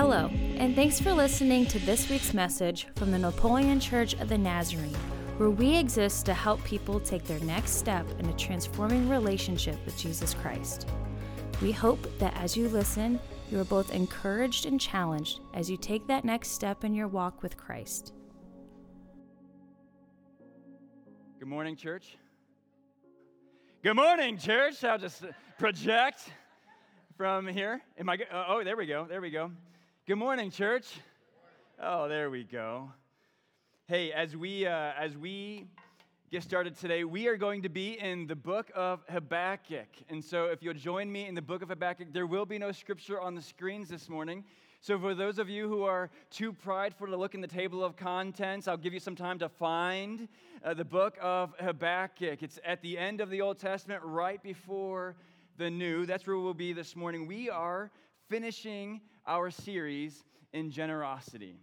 Hello, and thanks for listening to this week's message from the Napoleon Church of the Nazarene, where we exist to help people take their next step in a transforming relationship with Jesus Christ. We hope that as you listen, you are both encouraged and challenged as you take that next step in your walk with Christ. Good morning, church. Good morning, church. I'll just project from here. Am I? Oh, there we go. There we go. Good morning, church. Oh, there we go. Hey, as we uh, as we get started today, we are going to be in the book of Habakkuk. And so, if you'll join me in the book of Habakkuk, there will be no scripture on the screens this morning. So, for those of you who are too prideful to look in the table of contents, I'll give you some time to find uh, the book of Habakkuk. It's at the end of the Old Testament, right before the New. That's where we'll be this morning. We are finishing our series in generosity.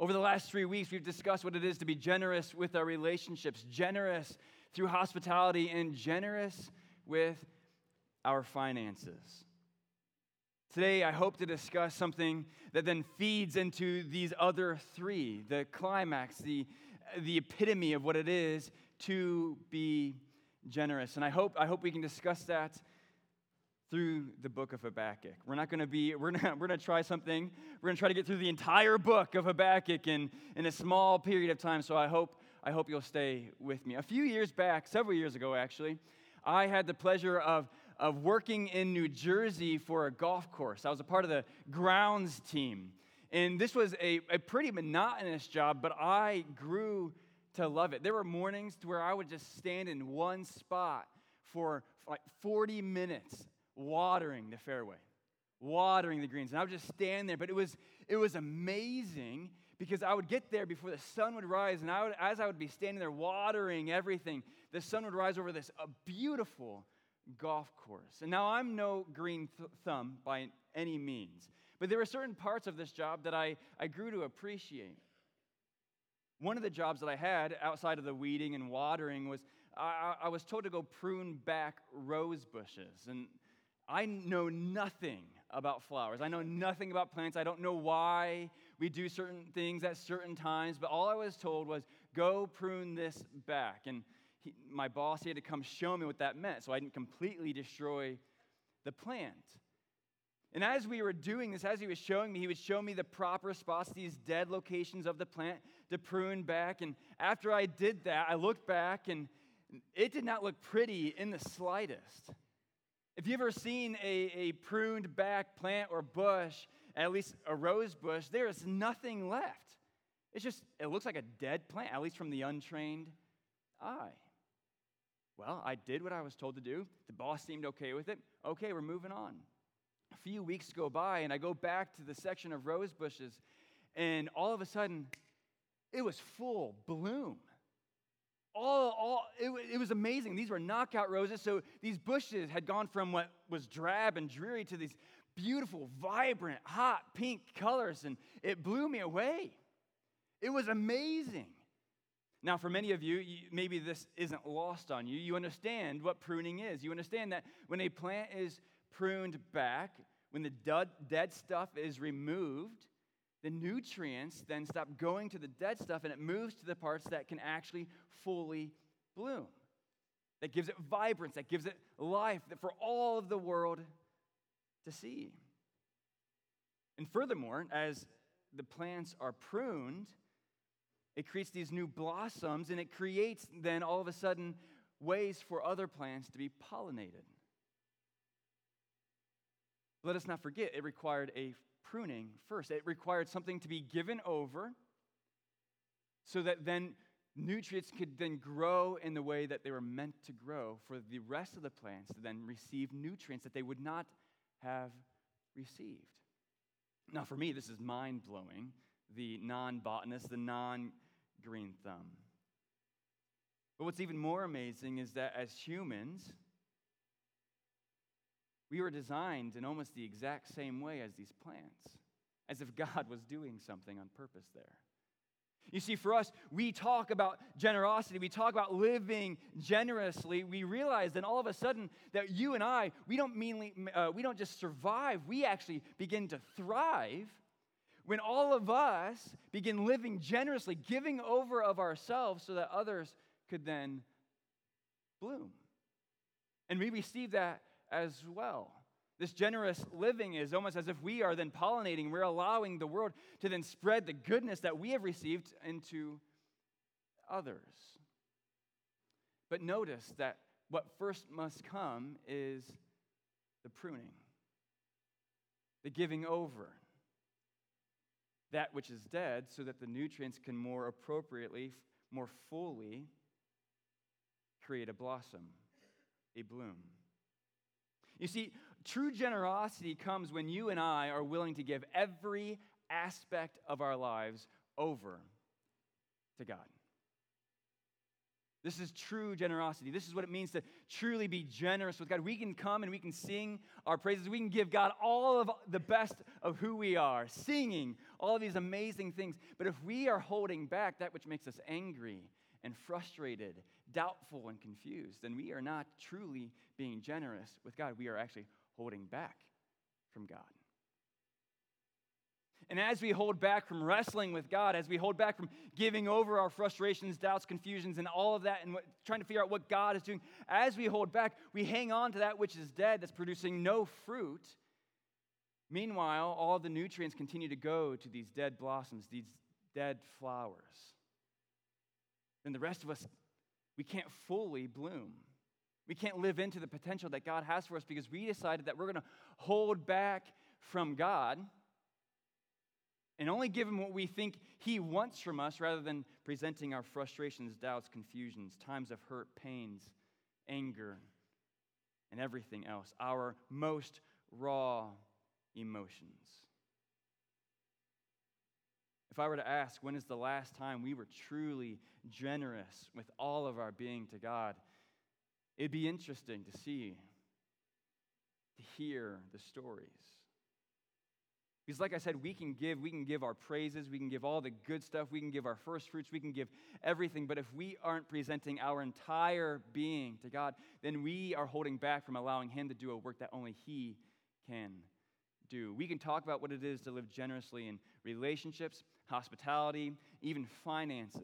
Over the last three weeks, we've discussed what it is to be generous with our relationships, generous through hospitality, and generous with our finances. Today, I hope to discuss something that then feeds into these other three the climax, the, the epitome of what it is to be generous. And I hope, I hope we can discuss that through the book of Habakkuk. We're not going to be, we're, not, we're going to try something. We're going to try to get through the entire book of Habakkuk in, in a small period of time. So I hope, I hope you'll stay with me. A few years back, several years ago actually, I had the pleasure of, of working in New Jersey for a golf course. I was a part of the grounds team. And this was a, a pretty monotonous job, but I grew to love it. There were mornings to where I would just stand in one spot for like 40 minutes watering the fairway, watering the greens. And I would just stand there. But it was, it was amazing because I would get there before the sun would rise. And I would, as I would be standing there watering everything, the sun would rise over this a beautiful golf course. And now I'm no green th- thumb by any means. But there were certain parts of this job that I, I grew to appreciate. One of the jobs that I had outside of the weeding and watering was I, I was told to go prune back rose bushes. And I know nothing about flowers. I know nothing about plants. I don't know why we do certain things at certain times, but all I was told was go prune this back. And he, my boss he had to come show me what that meant so I didn't completely destroy the plant. And as we were doing this, as he was showing me, he would show me the proper spots, these dead locations of the plant to prune back. And after I did that, I looked back and it did not look pretty in the slightest. If you've ever seen a, a pruned back plant or bush, at least a rose bush, there is nothing left. It's just, it looks like a dead plant, at least from the untrained eye. Well, I did what I was told to do. The boss seemed okay with it. Okay, we're moving on. A few weeks go by, and I go back to the section of rose bushes, and all of a sudden, it was full bloom all, all it, it, was amazing. These were knockout roses. So these bushes had gone from what was drab and dreary to these beautiful, vibrant, hot pink colors, and it blew me away. It was amazing. Now, for many of you, you, maybe this isn't lost on you. You understand what pruning is. You understand that when a plant is pruned back, when the dead stuff is removed, the nutrients then stop going to the dead stuff and it moves to the parts that can actually fully bloom. That gives it vibrance, that gives it life for all of the world to see. And furthermore, as the plants are pruned, it creates these new blossoms and it creates then all of a sudden ways for other plants to be pollinated. Let us not forget, it required a pruning first. It required something to be given over so that then nutrients could then grow in the way that they were meant to grow for the rest of the plants to then receive nutrients that they would not have received. Now, for me, this is mind blowing, the non botanist, the non green thumb. But what's even more amazing is that as humans, we were designed in almost the exact same way as these plants, as if God was doing something on purpose there. You see, for us, we talk about generosity, we talk about living generously. We realize then all of a sudden that you and I, we don't, meanly, uh, we don't just survive, we actually begin to thrive when all of us begin living generously, giving over of ourselves so that others could then bloom. And we receive that as well. This generous living is almost as if we are then pollinating, we're allowing the world to then spread the goodness that we have received into others. But notice that what first must come is the pruning, the giving over, that which is dead, so that the nutrients can more appropriately, more fully create a blossom, a bloom. You see, true generosity comes when you and I are willing to give every aspect of our lives over to God. This is true generosity. This is what it means to truly be generous with God. We can come and we can sing our praises. We can give God all of the best of who we are, singing all of these amazing things. But if we are holding back that which makes us angry and frustrated, doubtful and confused, then we are not truly being generous with God. We are actually holding back from God. And as we hold back from wrestling with God, as we hold back from giving over our frustrations, doubts, confusions, and all of that, and what, trying to figure out what God is doing, as we hold back, we hang on to that which is dead, that's producing no fruit. Meanwhile, all the nutrients continue to go to these dead blossoms, these dead flowers. Then the rest of us, we can't fully bloom. We can't live into the potential that God has for us because we decided that we're going to hold back from God and only give Him what we think He wants from us rather than presenting our frustrations, doubts, confusions, times of hurt, pains, anger, and everything else, our most raw emotions. If I were to ask, when is the last time we were truly generous with all of our being to God? It'd be interesting to see, to hear the stories. Because, like I said, we can give, we can give our praises, we can give all the good stuff, we can give our first fruits, we can give everything. But if we aren't presenting our entire being to God, then we are holding back from allowing Him to do a work that only He can do. We can talk about what it is to live generously in relationships, hospitality, even finances.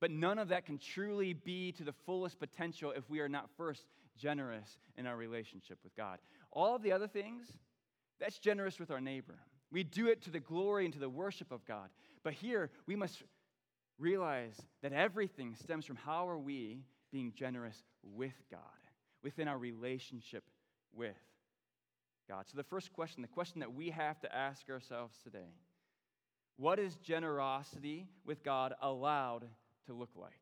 But none of that can truly be to the fullest potential if we are not first generous in our relationship with God. All of the other things, that's generous with our neighbor. We do it to the glory and to the worship of God. But here, we must realize that everything stems from how are we being generous with God, within our relationship with God. So, the first question, the question that we have to ask ourselves today what is generosity with God allowed to look like.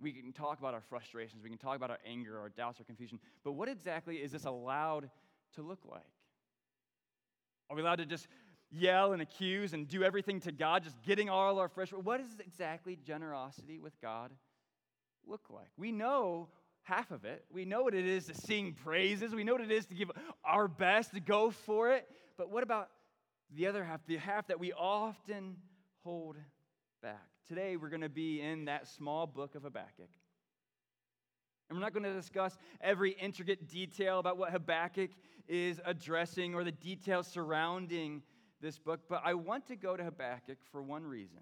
We can talk about our frustrations, we can talk about our anger, our doubts, our confusion, but what exactly is this allowed to look like? Are we allowed to just yell and accuse and do everything to God, just getting all our fresh? What does exactly generosity with God look like? We know half of it. We know what it is to sing praises. We know what it is to give our best, to go for it. But what about the other half, the half that we often hold back? Today, we're going to be in that small book of Habakkuk. And we're not going to discuss every intricate detail about what Habakkuk is addressing or the details surrounding this book, but I want to go to Habakkuk for one reason.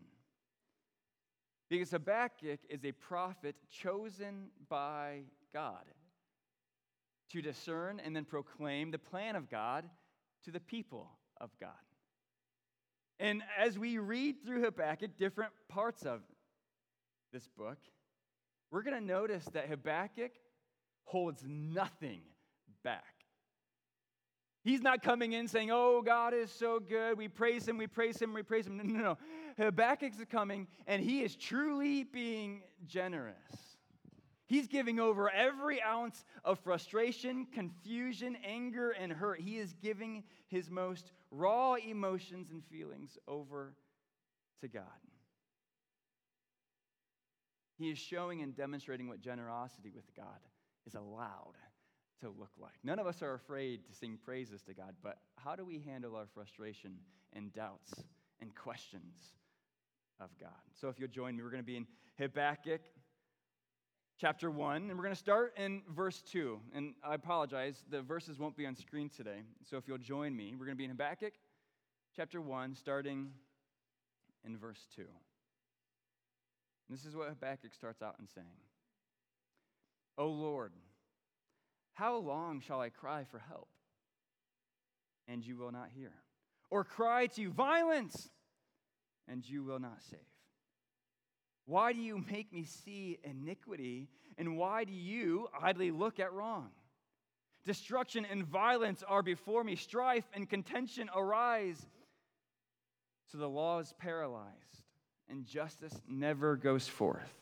Because Habakkuk is a prophet chosen by God to discern and then proclaim the plan of God to the people of God. And as we read through Habakkuk, different parts of this book, we're going to notice that Habakkuk holds nothing back. He's not coming in saying, Oh, God is so good. We praise him, we praise him, we praise him. No, no, no. Habakkuk's coming, and he is truly being generous. He's giving over every ounce of frustration, confusion, anger, and hurt. He is giving his most raw emotions and feelings over to God. He is showing and demonstrating what generosity with God is allowed to look like. None of us are afraid to sing praises to God, but how do we handle our frustration and doubts and questions of God. So if you'll join me, we're going to be in Habakkuk chapter 1, and we're going to start in verse 2. And I apologize, the verses won't be on screen today. So if you'll join me, we're going to be in Habakkuk chapter 1, starting in verse 2. And this is what Habakkuk starts out in saying O Lord, how long shall I cry for help? And you will not hear. Or cry to you, violence, and you will not save. Why do you make me see iniquity? And why do you idly look at wrong? Destruction and violence are before me, strife and contention arise. So the law is paralyzed, and justice never goes forth.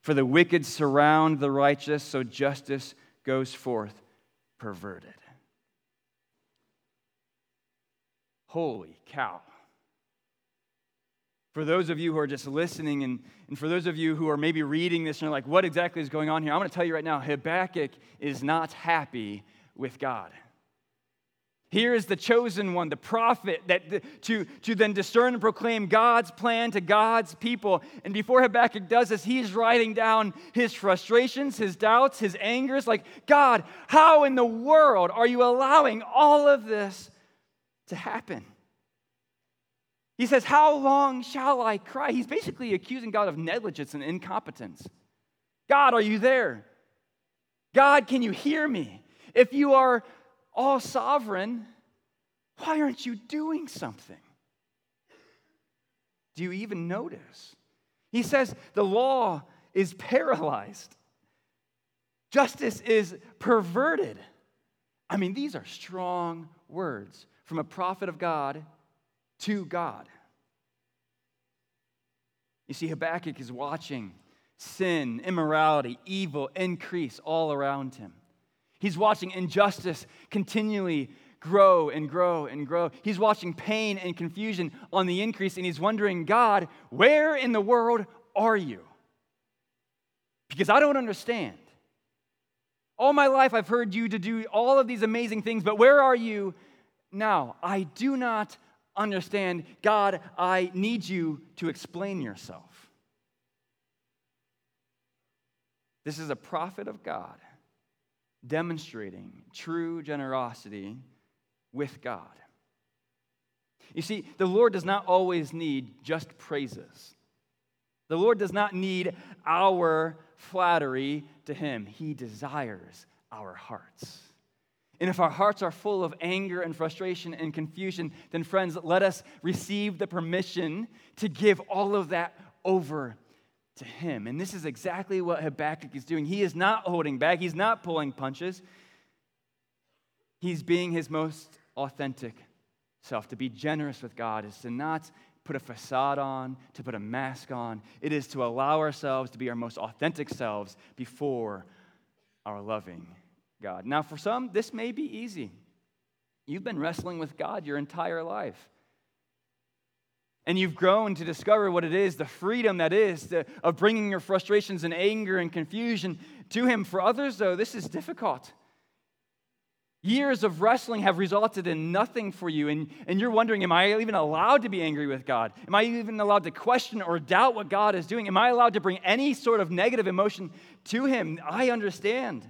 For the wicked surround the righteous, so justice goes forth perverted. Holy cow. For those of you who are just listening, and, and for those of you who are maybe reading this and you're like, what exactly is going on here? I'm going to tell you right now Habakkuk is not happy with God. Here is the chosen one, the prophet, that to, to then discern and proclaim God's plan to God's people. And before Habakkuk does this, he's writing down his frustrations, his doubts, his angers. Like, God, how in the world are you allowing all of this to happen? He says, How long shall I cry? He's basically accusing God of negligence and incompetence. God, are you there? God, can you hear me? If you are all sovereign, why aren't you doing something? Do you even notice? He says the law is paralyzed, justice is perverted. I mean, these are strong words from a prophet of God to God. You see, Habakkuk is watching sin, immorality, evil increase all around him. He's watching injustice continually grow and grow and grow. He's watching pain and confusion on the increase, and he's wondering, God, where in the world are you? Because I don't understand. All my life I've heard you to do all of these amazing things, but where are you now? I do not understand, God, I need you to explain yourself. This is a prophet of God demonstrating true generosity with God. You see, the Lord does not always need just praises. The Lord does not need our flattery to Him. He desires our hearts. And if our hearts are full of anger and frustration and confusion, then, friends, let us receive the permission to give all of that over to Him. And this is exactly what Habakkuk is doing. He is not holding back, he's not pulling punches. He's being his most authentic self. To be generous with God is to not put a facade on, to put a mask on. It is to allow ourselves to be our most authentic selves before our loving God. Now, for some, this may be easy. You've been wrestling with God your entire life. And you've grown to discover what it is, the freedom that is to, of bringing your frustrations and anger and confusion to Him. For others, though, this is difficult. Years of wrestling have resulted in nothing for you, and, and you're wondering, am I even allowed to be angry with God? Am I even allowed to question or doubt what God is doing? Am I allowed to bring any sort of negative emotion to Him? I understand.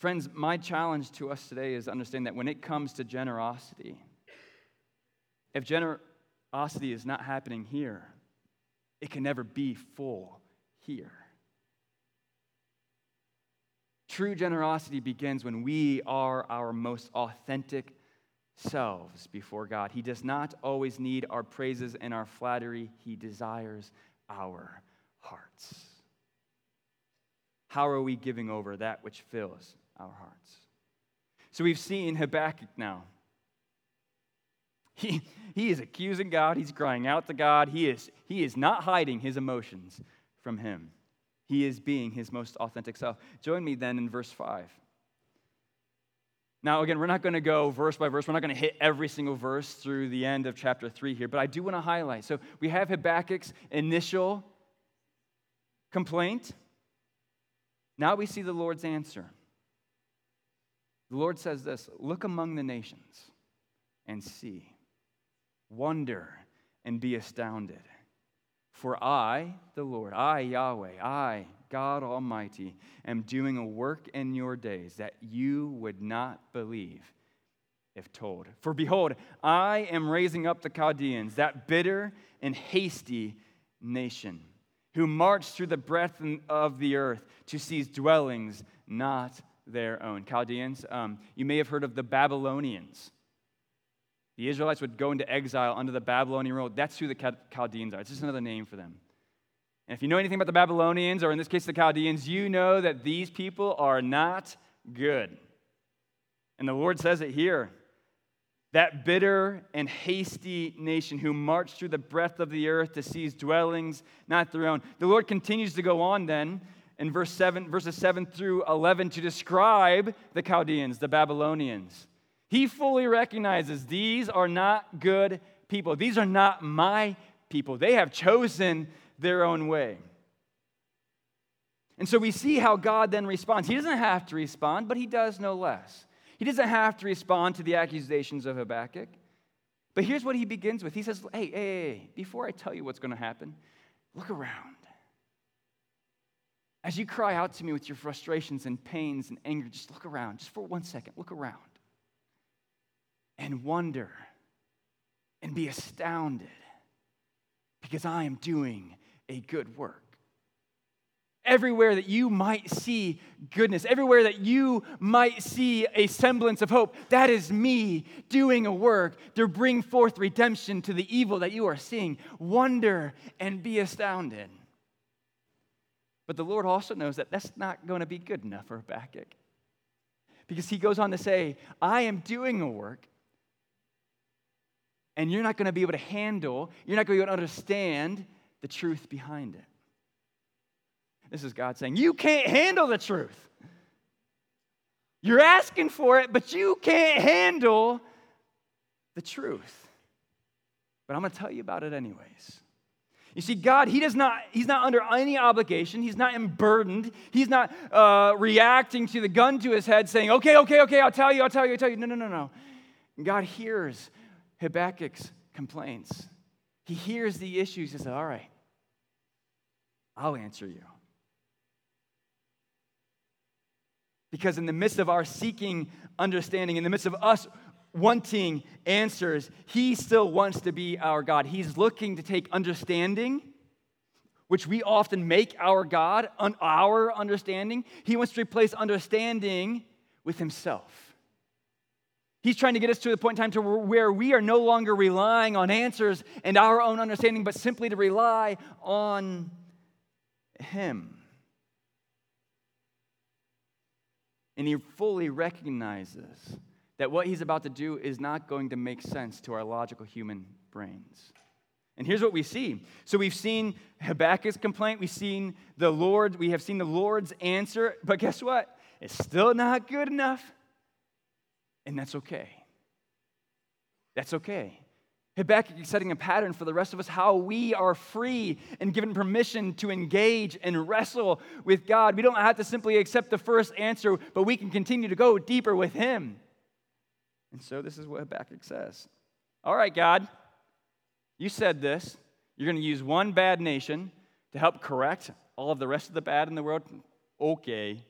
Friends, my challenge to us today is to understand that when it comes to generosity, if generosity is not happening here, it can never be full here. True generosity begins when we are our most authentic selves before God. He does not always need our praises and our flattery, He desires our hearts. How are we giving over that which fills our hearts. So we've seen Habakkuk now. He, he is accusing God, he's crying out to God, he is, he is not hiding his emotions from him. He is being his most authentic self. Join me then in verse 5. Now, again, we're not going to go verse by verse. We're not going to hit every single verse through the end of chapter 3 here, but I do want to highlight. So we have Habakkuk's initial complaint. Now we see the Lord's answer. The Lord says this Look among the nations and see. Wonder and be astounded. For I, the Lord, I, Yahweh, I, God Almighty, am doing a work in your days that you would not believe if told. For behold, I am raising up the Chaldeans, that bitter and hasty nation, who march through the breadth of the earth to seize dwellings not their own. Chaldeans, um, you may have heard of the Babylonians. The Israelites would go into exile under the Babylonian rule. That's who the Chaldeans are. It's just another name for them. And if you know anything about the Babylonians, or in this case the Chaldeans, you know that these people are not good. And the Lord says it here that bitter and hasty nation who marched through the breadth of the earth to seize dwellings not their own. The Lord continues to go on then in verse 7, verses 7 through 11 to describe the Chaldeans, the Babylonians. He fully recognizes these are not good people. These are not my people. They have chosen their own way. And so we see how God then responds. He doesn't have to respond, but he does no less. He doesn't have to respond to the accusations of Habakkuk. But here's what he begins with He says, Hey, hey, hey before I tell you what's going to happen, look around. As you cry out to me with your frustrations and pains and anger, just look around, just for one second, look around and wonder and be astounded because I am doing a good work. Everywhere that you might see goodness, everywhere that you might see a semblance of hope, that is me doing a work to bring forth redemption to the evil that you are seeing. Wonder and be astounded. But the Lord also knows that that's not going to be good enough for Habakkuk. Because he goes on to say, I am doing a work and you're not going to be able to handle, you're not going to be able to understand the truth behind it. This is God saying, You can't handle the truth. You're asking for it, but you can't handle the truth. But I'm going to tell you about it anyways. You see, God, He does not, He's not under any obligation. He's not emburdened. He's not uh, reacting to the gun to his head saying, okay, okay, okay, I'll tell you, I'll tell you, I'll tell you. No, no, no, no. God hears Habakkuk's complaints. He hears the issues. He says, All right, I'll answer you. Because in the midst of our seeking understanding, in the midst of us wanting answers, He still wants to be our God. He's looking to take understanding, which we often make our God, our understanding. He wants to replace understanding with Himself. He's trying to get us to the point in time to where we are no longer relying on answers and our own understanding, but simply to rely on Him. And he fully recognizes that what he's about to do is not going to make sense to our logical human brains. And here's what we see. So we've seen Habakkuk's complaint, we've seen the Lord, we have seen the Lord's answer, but guess what? It's still not good enough. And that's okay. That's okay. Habakkuk is setting a pattern for the rest of us how we are free and given permission to engage and wrestle with God. We don't have to simply accept the first answer, but we can continue to go deeper with Him. And so this is what Habakkuk says All right, God, you said this. You're going to use one bad nation to help correct all of the rest of the bad in the world. Okay.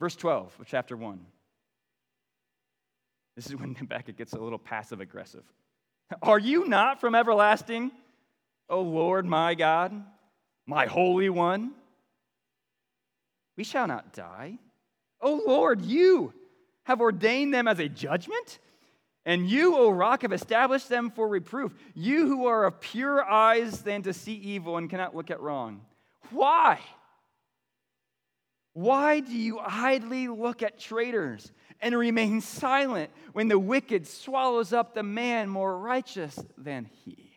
Verse 12 of chapter 1. This is when Habakkuk gets a little passive aggressive. Are you not from everlasting, O Lord my God, my Holy One? We shall not die. O Lord, you have ordained them as a judgment, and you, O rock, have established them for reproof. You who are of pure eyes than to see evil and cannot look at wrong. Why? Why do you idly look at traitors and remain silent when the wicked swallows up the man more righteous than he.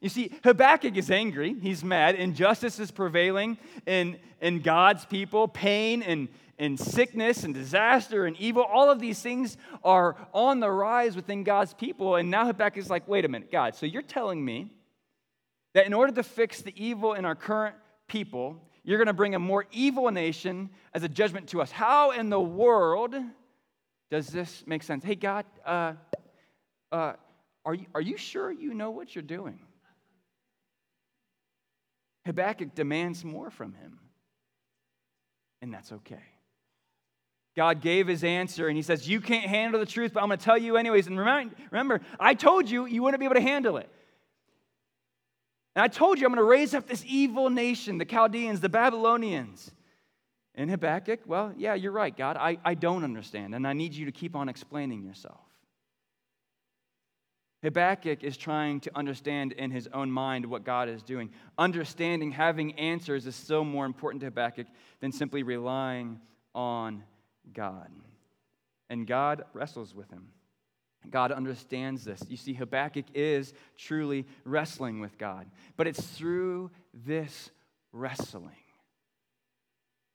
You see, Habakkuk is angry. He's mad. Injustice is prevailing in, in God's people. Pain and, and sickness and disaster and evil, all of these things are on the rise within God's people. And now Habakkuk is like, wait a minute, God, so you're telling me that in order to fix the evil in our current people, you're going to bring a more evil nation as a judgment to us. How in the world Does this make sense? Hey, God, uh, uh, are, you, are you sure you know what you're doing? Habakkuk demands more from him, and that's okay. God gave his answer and he says, You can't handle the truth, but I'm going to tell you anyways. And remind, remember, I told you you wouldn't be able to handle it. And I told you I'm going to raise up this evil nation, the Chaldeans, the Babylonians. And Habakkuk, well, yeah, you're right, God. I, I don't understand, and I need you to keep on explaining yourself. Habakkuk is trying to understand in his own mind what God is doing. Understanding, having answers is still more important to Habakkuk than simply relying on God. And God wrestles with him. God understands this. You see, Habakkuk is truly wrestling with God, but it's through this wrestling,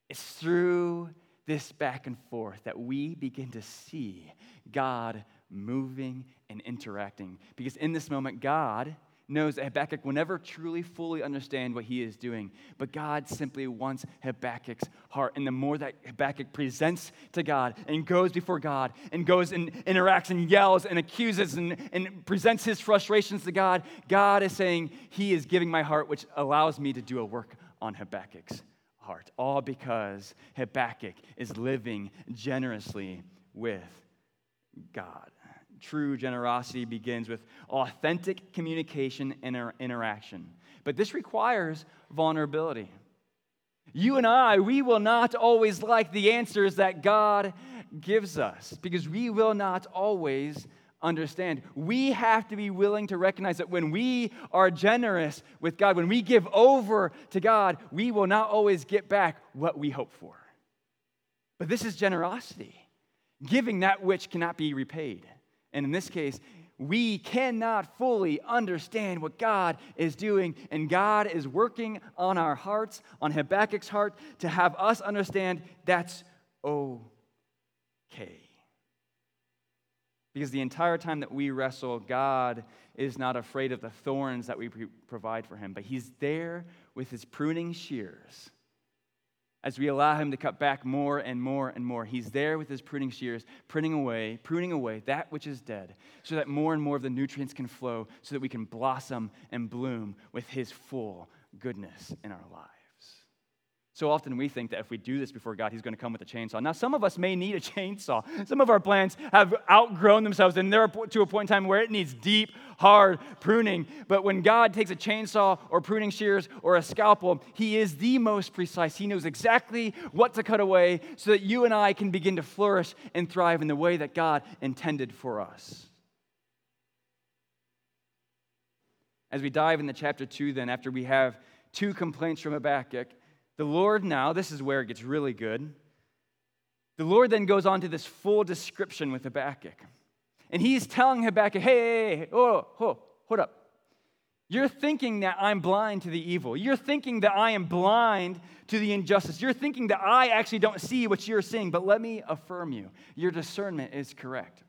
it's through this back and forth that we begin to see God moving and interacting. Because in this moment, God knows that Habakkuk will never truly fully understand what he is doing. But God simply wants Habakkuk's heart. And the more that Habakkuk presents to God and goes before God and goes and interacts and yells and accuses and, and presents his frustrations to God, God is saying, He is giving my heart, which allows me to do a work on Habakkuk's heart. All because Habakkuk is living generously with God. True generosity begins with authentic communication and inter- interaction. But this requires vulnerability. You and I, we will not always like the answers that God gives us because we will not always understand. We have to be willing to recognize that when we are generous with God, when we give over to God, we will not always get back what we hope for. But this is generosity, giving that which cannot be repaid. And in this case, we cannot fully understand what God is doing, and God is working on our hearts, on Habakkuk's heart, to have us understand that's okay. Because the entire time that we wrestle, God is not afraid of the thorns that we provide for him, but he's there with his pruning shears as we allow him to cut back more and more and more. He's there with his pruning shears, pruning away, pruning away that which is dead, so that more and more of the nutrients can flow, so that we can blossom and bloom with his full goodness in our lives. So often we think that if we do this before God, He's going to come with a chainsaw. Now, some of us may need a chainsaw. Some of our plants have outgrown themselves, and they're to a point in time where it needs deep, hard pruning. But when God takes a chainsaw or pruning shears or a scalpel, He is the most precise. He knows exactly what to cut away so that you and I can begin to flourish and thrive in the way that God intended for us. As we dive into chapter 2, then, after we have two complaints from Habakkuk, the Lord now, this is where it gets really good. The Lord then goes on to this full description with Habakkuk. And he's telling Habakkuk, hey, hey, hey, oh, oh, hold up. You're thinking that I'm blind to the evil. You're thinking that I am blind to the injustice. You're thinking that I actually don't see what you're seeing. But let me affirm you your discernment is correct.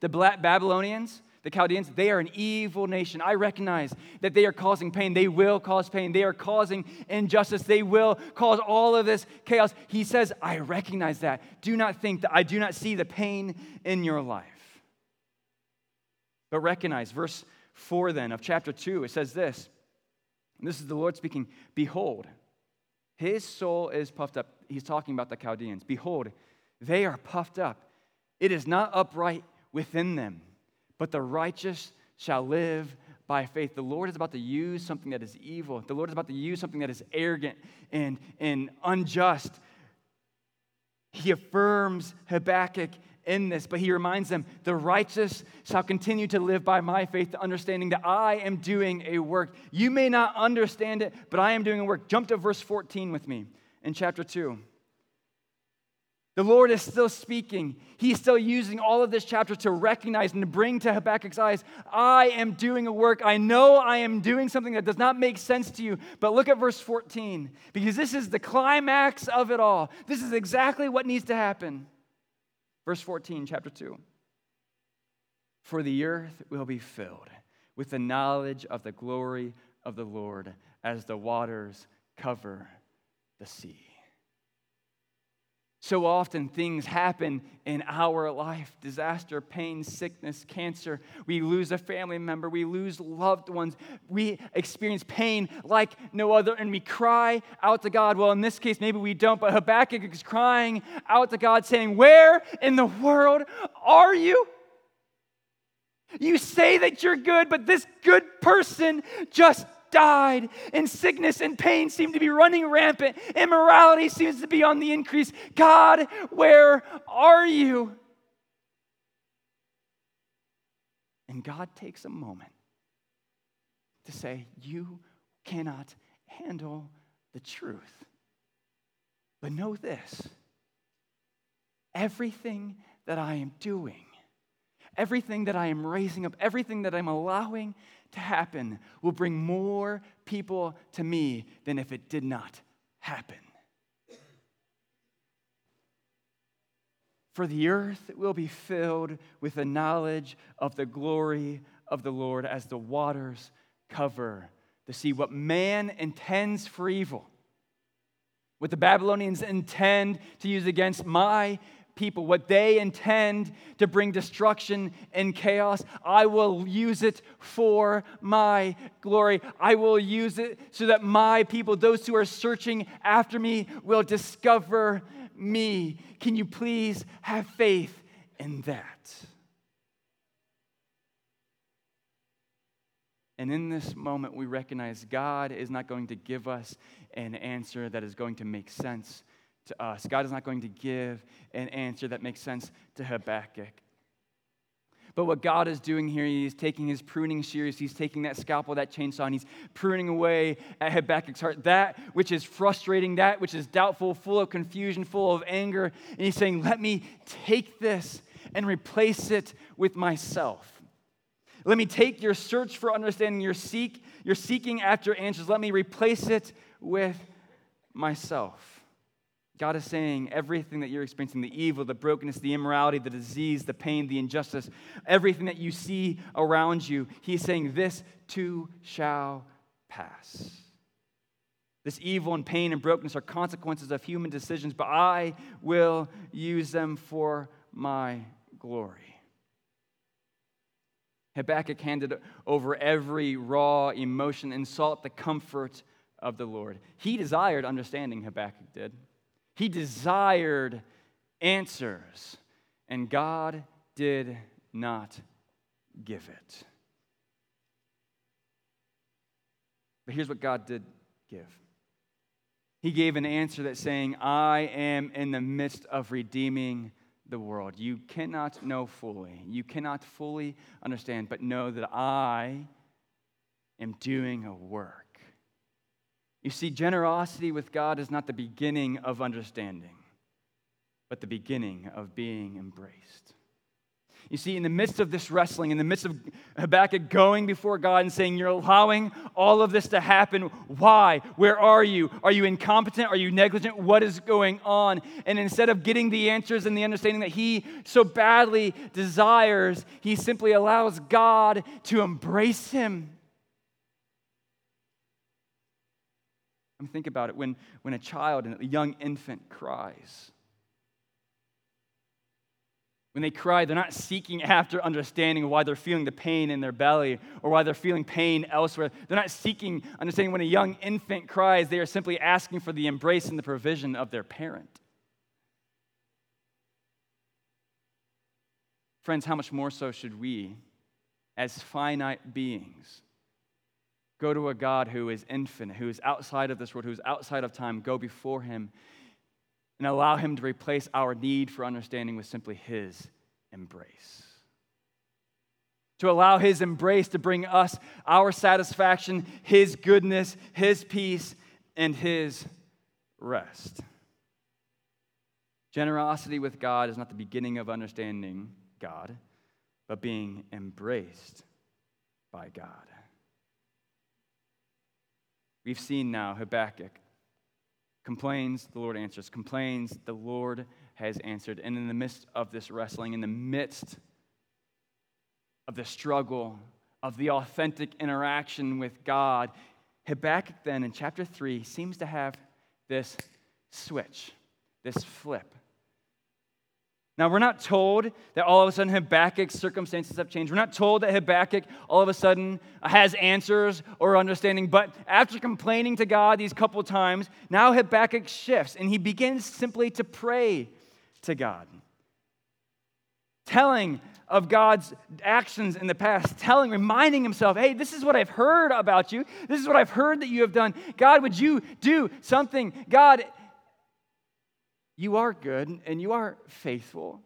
The Babylonians, the Chaldeans, they are an evil nation. I recognize that they are causing pain. They will cause pain. They are causing injustice. They will cause all of this chaos. He says, I recognize that. Do not think that I do not see the pain in your life. But recognize, verse 4 then of chapter 2, it says this. This is the Lord speaking Behold, his soul is puffed up. He's talking about the Chaldeans. Behold, they are puffed up. It is not upright within them but the righteous shall live by faith. The Lord is about to use something that is evil. The Lord is about to use something that is arrogant and, and unjust. He affirms Habakkuk in this, but he reminds them the righteous shall continue to live by my faith, understanding that I am doing a work. You may not understand it, but I am doing a work. Jump to verse 14 with me in chapter 2. The Lord is still speaking. He's still using all of this chapter to recognize and to bring to Habakkuk's eyes I am doing a work. I know I am doing something that does not make sense to you. But look at verse 14, because this is the climax of it all. This is exactly what needs to happen. Verse 14, chapter 2. For the earth will be filled with the knowledge of the glory of the Lord as the waters cover the sea. So often things happen in our life disaster, pain, sickness, cancer. We lose a family member. We lose loved ones. We experience pain like no other, and we cry out to God. Well, in this case, maybe we don't, but Habakkuk is crying out to God, saying, Where in the world are you? You say that you're good, but this good person just died, and sickness and pain seem to be running rampant. Immorality seems to be on the increase. God, where are you? And God takes a moment to say, You cannot handle the truth. But know this everything that I am doing, everything that I am raising up, everything that I'm allowing to happen will bring more people to me than if it did not happen. For the earth will be filled with the knowledge of the glory of the Lord as the waters cover the sea. What man intends for evil, what the Babylonians intend to use against my people, what they intend to bring destruction and chaos, I will use it for my glory. I will use it so that my people, those who are searching after me, will discover me. Can you please have faith in that? And in this moment, we recognize God is not going to give us an answer that is going to make sense to us. God is not going to give an answer that makes sense to Habakkuk. But what God is doing here, He's taking His pruning shears, He's taking that scalpel, that chainsaw, and He's pruning away at Habakkuk's heart that which is frustrating, that which is doubtful, full of confusion, full of anger. And He's saying, Let me take this and replace it with myself. Let me take your search for understanding, your seek, your seeking after answers. Let me replace it with myself. God is saying everything that you're experiencing the evil, the brokenness, the immorality, the disease, the pain, the injustice, everything that you see around you, He's saying, This too shall pass. This evil and pain and brokenness are consequences of human decisions, but I will use them for my glory. Habakkuk handed over every raw emotion and sought the comfort of the Lord. He desired understanding, Habakkuk did. He desired answers, and God did not give it. But here's what God did give He gave an answer that saying, I am in the midst of redeeming the world. You cannot know fully, you cannot fully understand, but know that I am doing a work. You see, generosity with God is not the beginning of understanding, but the beginning of being embraced. You see, in the midst of this wrestling, in the midst of Habakkuk going before God and saying, You're allowing all of this to happen. Why? Where are you? Are you incompetent? Are you negligent? What is going on? And instead of getting the answers and the understanding that he so badly desires, he simply allows God to embrace him Mean, think about it when, when a child and a young infant cries. When they cry, they're not seeking after understanding why they're feeling the pain in their belly or why they're feeling pain elsewhere. They're not seeking understanding when a young infant cries, they are simply asking for the embrace and the provision of their parent. Friends, how much more so should we, as finite beings, Go to a God who is infinite, who is outside of this world, who is outside of time. Go before him and allow him to replace our need for understanding with simply his embrace. To allow his embrace to bring us our satisfaction, his goodness, his peace, and his rest. Generosity with God is not the beginning of understanding God, but being embraced by God. We've seen now Habakkuk complains, the Lord answers, complains, the Lord has answered. And in the midst of this wrestling, in the midst of the struggle, of the authentic interaction with God, Habakkuk then in chapter 3 seems to have this switch, this flip, Now, we're not told that all of a sudden Habakkuk's circumstances have changed. We're not told that Habakkuk all of a sudden has answers or understanding. But after complaining to God these couple times, now Habakkuk shifts and he begins simply to pray to God, telling of God's actions in the past, telling, reminding himself, hey, this is what I've heard about you. This is what I've heard that you have done. God, would you do something? God, you are good and you are faithful.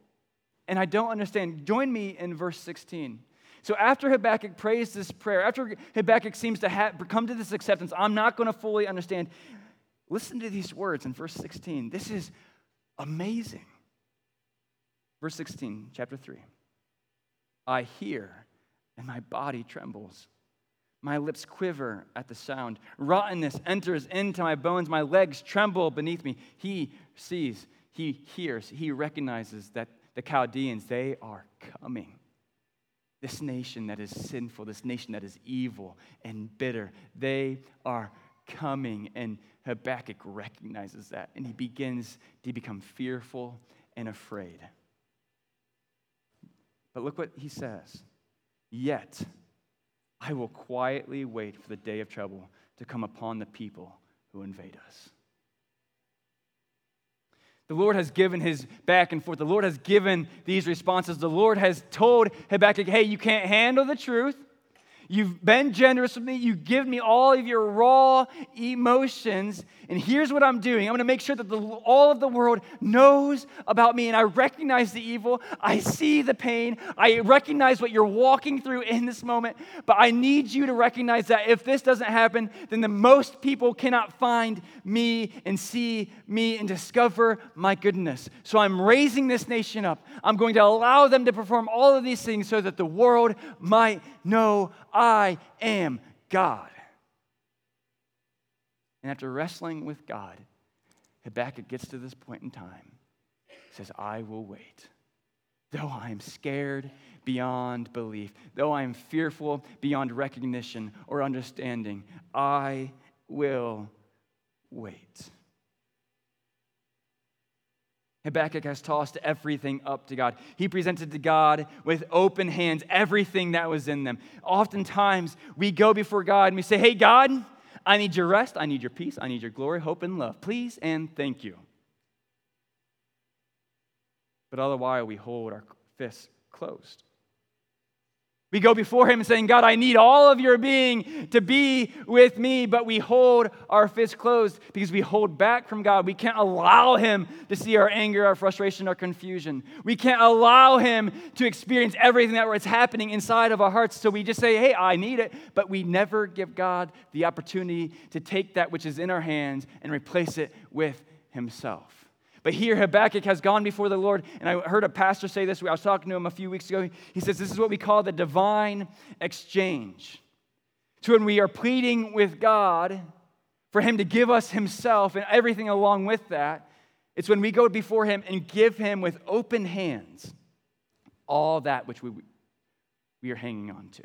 And I don't understand. Join me in verse 16. So after Habakkuk prays this prayer, after Habakkuk seems to have, come to this acceptance, I'm not going to fully understand. Listen to these words in verse 16. This is amazing. Verse 16, chapter 3. I hear and my body trembles. My lips quiver at the sound. Rottenness enters into my bones. My legs tremble beneath me. He sees, he hears, he recognizes that the Chaldeans, they are coming. This nation that is sinful, this nation that is evil and bitter, they are coming. And Habakkuk recognizes that. And he begins to become fearful and afraid. But look what he says. Yet, I will quietly wait for the day of trouble to come upon the people who invade us. The Lord has given his back and forth. The Lord has given these responses. The Lord has told Habakkuk, hey, you can't handle the truth. You've been generous with me. You give me all of your raw emotions. And here's what I'm doing I'm going to make sure that the, all of the world knows about me. And I recognize the evil. I see the pain. I recognize what you're walking through in this moment. But I need you to recognize that if this doesn't happen, then the most people cannot find me and see me and discover my goodness. So I'm raising this nation up. I'm going to allow them to perform all of these things so that the world might know I am God. And after wrestling with God, Habakkuk gets to this point in time. He says, I will wait. Though I am scared beyond belief, though I am fearful beyond recognition or understanding, I will wait. Habakkuk has tossed everything up to God. He presented to God with open hands everything that was in them. Oftentimes, we go before God and we say, Hey, God, I need your rest, I need your peace, I need your glory, hope, and love. Please and thank you. But all the while, we hold our fists closed. We go before Him saying, God, I need all of your being to be with me, but we hold our fists closed because we hold back from God. We can't allow Him to see our anger, our frustration, our confusion. We can't allow Him to experience everything that is happening inside of our hearts. So we just say, hey, I need it, but we never give God the opportunity to take that which is in our hands and replace it with Himself. But here, Habakkuk has gone before the Lord, and I heard a pastor say this. I was talking to him a few weeks ago. He says, This is what we call the divine exchange. So when we are pleading with God for Him to give us Himself and everything along with that, it's when we go before Him and give Him with open hands all that which we, we are hanging on to.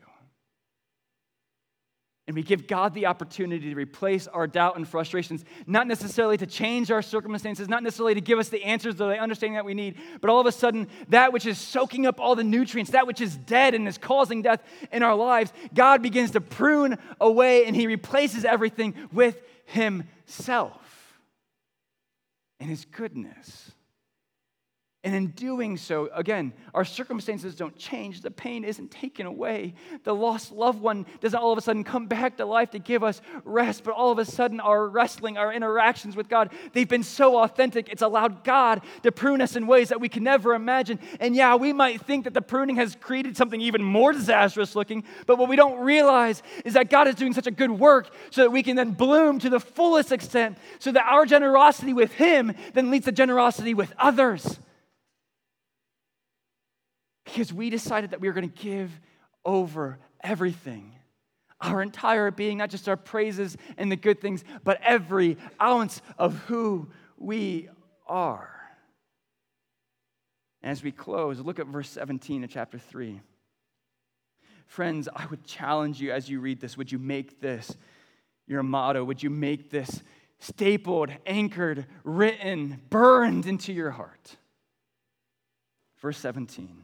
And we give God the opportunity to replace our doubt and frustrations, not necessarily to change our circumstances, not necessarily to give us the answers or the understanding that we need, but all of a sudden, that which is soaking up all the nutrients, that which is dead and is causing death in our lives, God begins to prune away and He replaces everything with Himself and His goodness. And in doing so, again, our circumstances don't change. The pain isn't taken away. The lost loved one doesn't all of a sudden come back to life to give us rest, but all of a sudden, our wrestling, our interactions with God, they've been so authentic. It's allowed God to prune us in ways that we can never imagine. And yeah, we might think that the pruning has created something even more disastrous looking, but what we don't realize is that God is doing such a good work so that we can then bloom to the fullest extent, so that our generosity with Him then leads to generosity with others because we decided that we were going to give over everything. Our entire being, not just our praises and the good things, but every ounce of who we are. as we close, look at verse 17 of chapter 3. Friends, I would challenge you as you read this would you make this your motto? Would you make this stapled, anchored, written, burned into your heart? Verse 17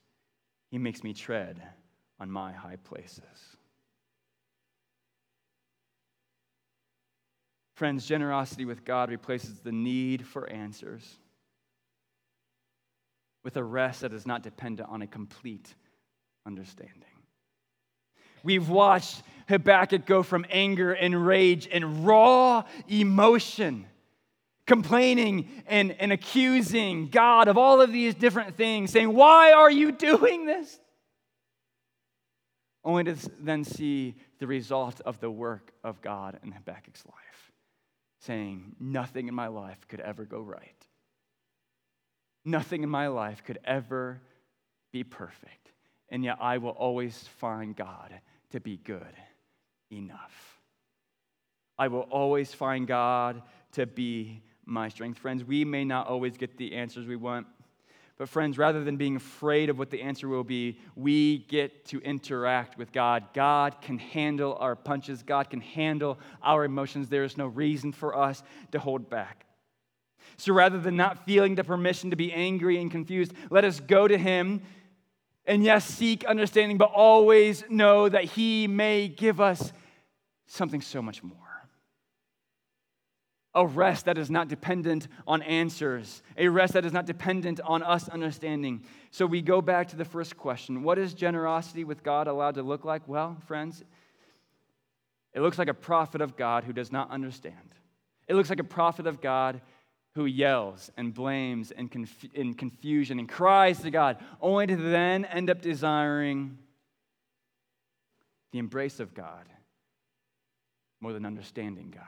He makes me tread on my high places. Friends, generosity with God replaces the need for answers with a rest that is not dependent on a complete understanding. We've watched Habakkuk go from anger and rage and raw emotion, complaining and, and accusing God of all of these different things, saying, Why are you doing this? Only to then see the result of the work of God in Habakkuk's life, saying, Nothing in my life could ever go right. Nothing in my life could ever be perfect. And yet I will always find God to be good enough. I will always find God to be my strength. Friends, we may not always get the answers we want, but friends, rather than being afraid of what the answer will be, we get to interact with God. God can handle our punches, God can handle our emotions. There is no reason for us to hold back. So rather than not feeling the permission to be angry and confused, let us go to Him and yes, seek understanding, but always know that He may give us something so much more. A rest that is not dependent on answers, a rest that is not dependent on us understanding. So we go back to the first question What is generosity with God allowed to look like? Well, friends, it looks like a prophet of God who does not understand. It looks like a prophet of God who yells and blames and conf- in confusion and cries to God, only to then end up desiring the embrace of God more than understanding God.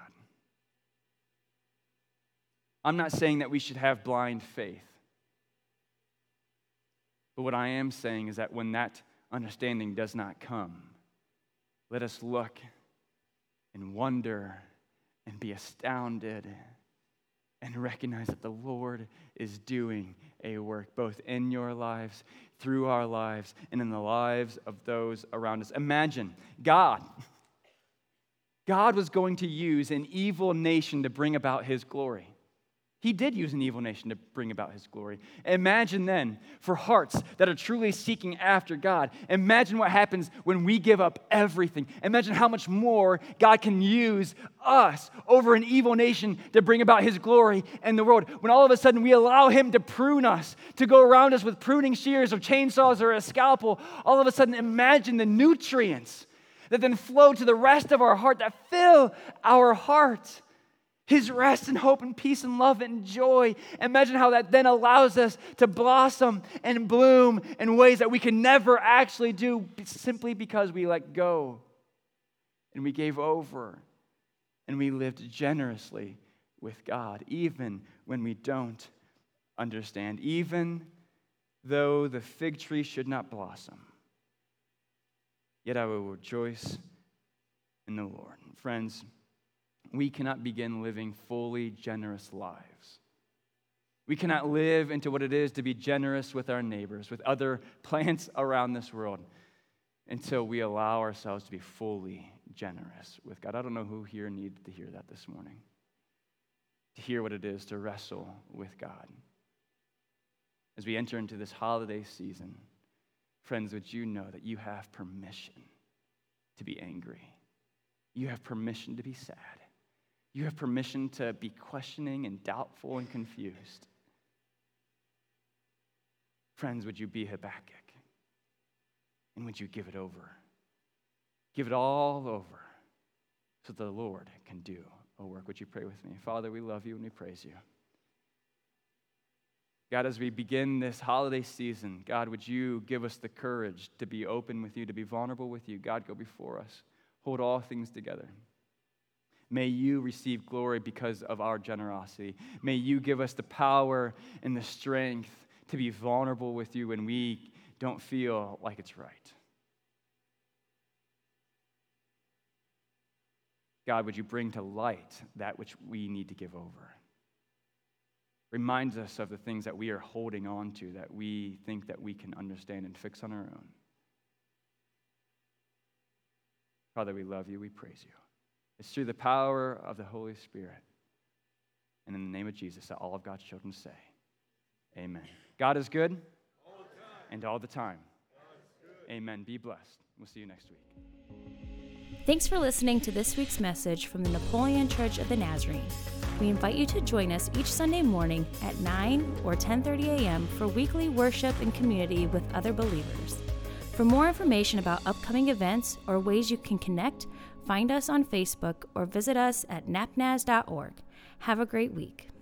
I'm not saying that we should have blind faith. But what I am saying is that when that understanding does not come, let us look and wonder and be astounded and recognize that the Lord is doing a work both in your lives, through our lives, and in the lives of those around us. Imagine God. God was going to use an evil nation to bring about his glory. He did use an evil nation to bring about his glory. Imagine then, for hearts that are truly seeking after God, imagine what happens when we give up everything. Imagine how much more God can use us over an evil nation to bring about his glory in the world. When all of a sudden we allow him to prune us, to go around us with pruning shears or chainsaws or a scalpel, all of a sudden imagine the nutrients that then flow to the rest of our heart, that fill our heart his rest and hope and peace and love and joy. Imagine how that then allows us to blossom and bloom in ways that we can never actually do simply because we let go and we gave over and we lived generously with God, even when we don't understand, even though the fig tree should not blossom. Yet I will rejoice in the Lord. Friends, we cannot begin living fully generous lives. We cannot live into what it is to be generous with our neighbors, with other plants around this world, until we allow ourselves to be fully generous with God. I don't know who here needed to hear that this morning, to hear what it is to wrestle with God. As we enter into this holiday season, friends, would you know that you have permission to be angry? You have permission to be sad. You have permission to be questioning and doubtful and confused. Friends, would you be Habakkuk? And would you give it over? Give it all over so the Lord can do a work. Would you pray with me? Father, we love you and we praise you. God, as we begin this holiday season, God, would you give us the courage to be open with you, to be vulnerable with you? God, go before us. Hold all things together. May you receive glory because of our generosity. May you give us the power and the strength to be vulnerable with you when we don't feel like it's right. God, would you bring to light that which we need to give over? Reminds us of the things that we are holding on to that we think that we can understand and fix on our own. Father, we love you, we praise you. It's through the power of the Holy Spirit. And in the name of Jesus, that all of God's children say, Amen. God is good all and all the time. Amen. Be blessed. We'll see you next week. Thanks for listening to this week's message from the Napoleon Church of the Nazarene. We invite you to join us each Sunday morning at 9 or 10:30 a.m. for weekly worship and community with other believers. For more information about upcoming events or ways you can connect, find us on Facebook or visit us at napnaz.org. Have a great week.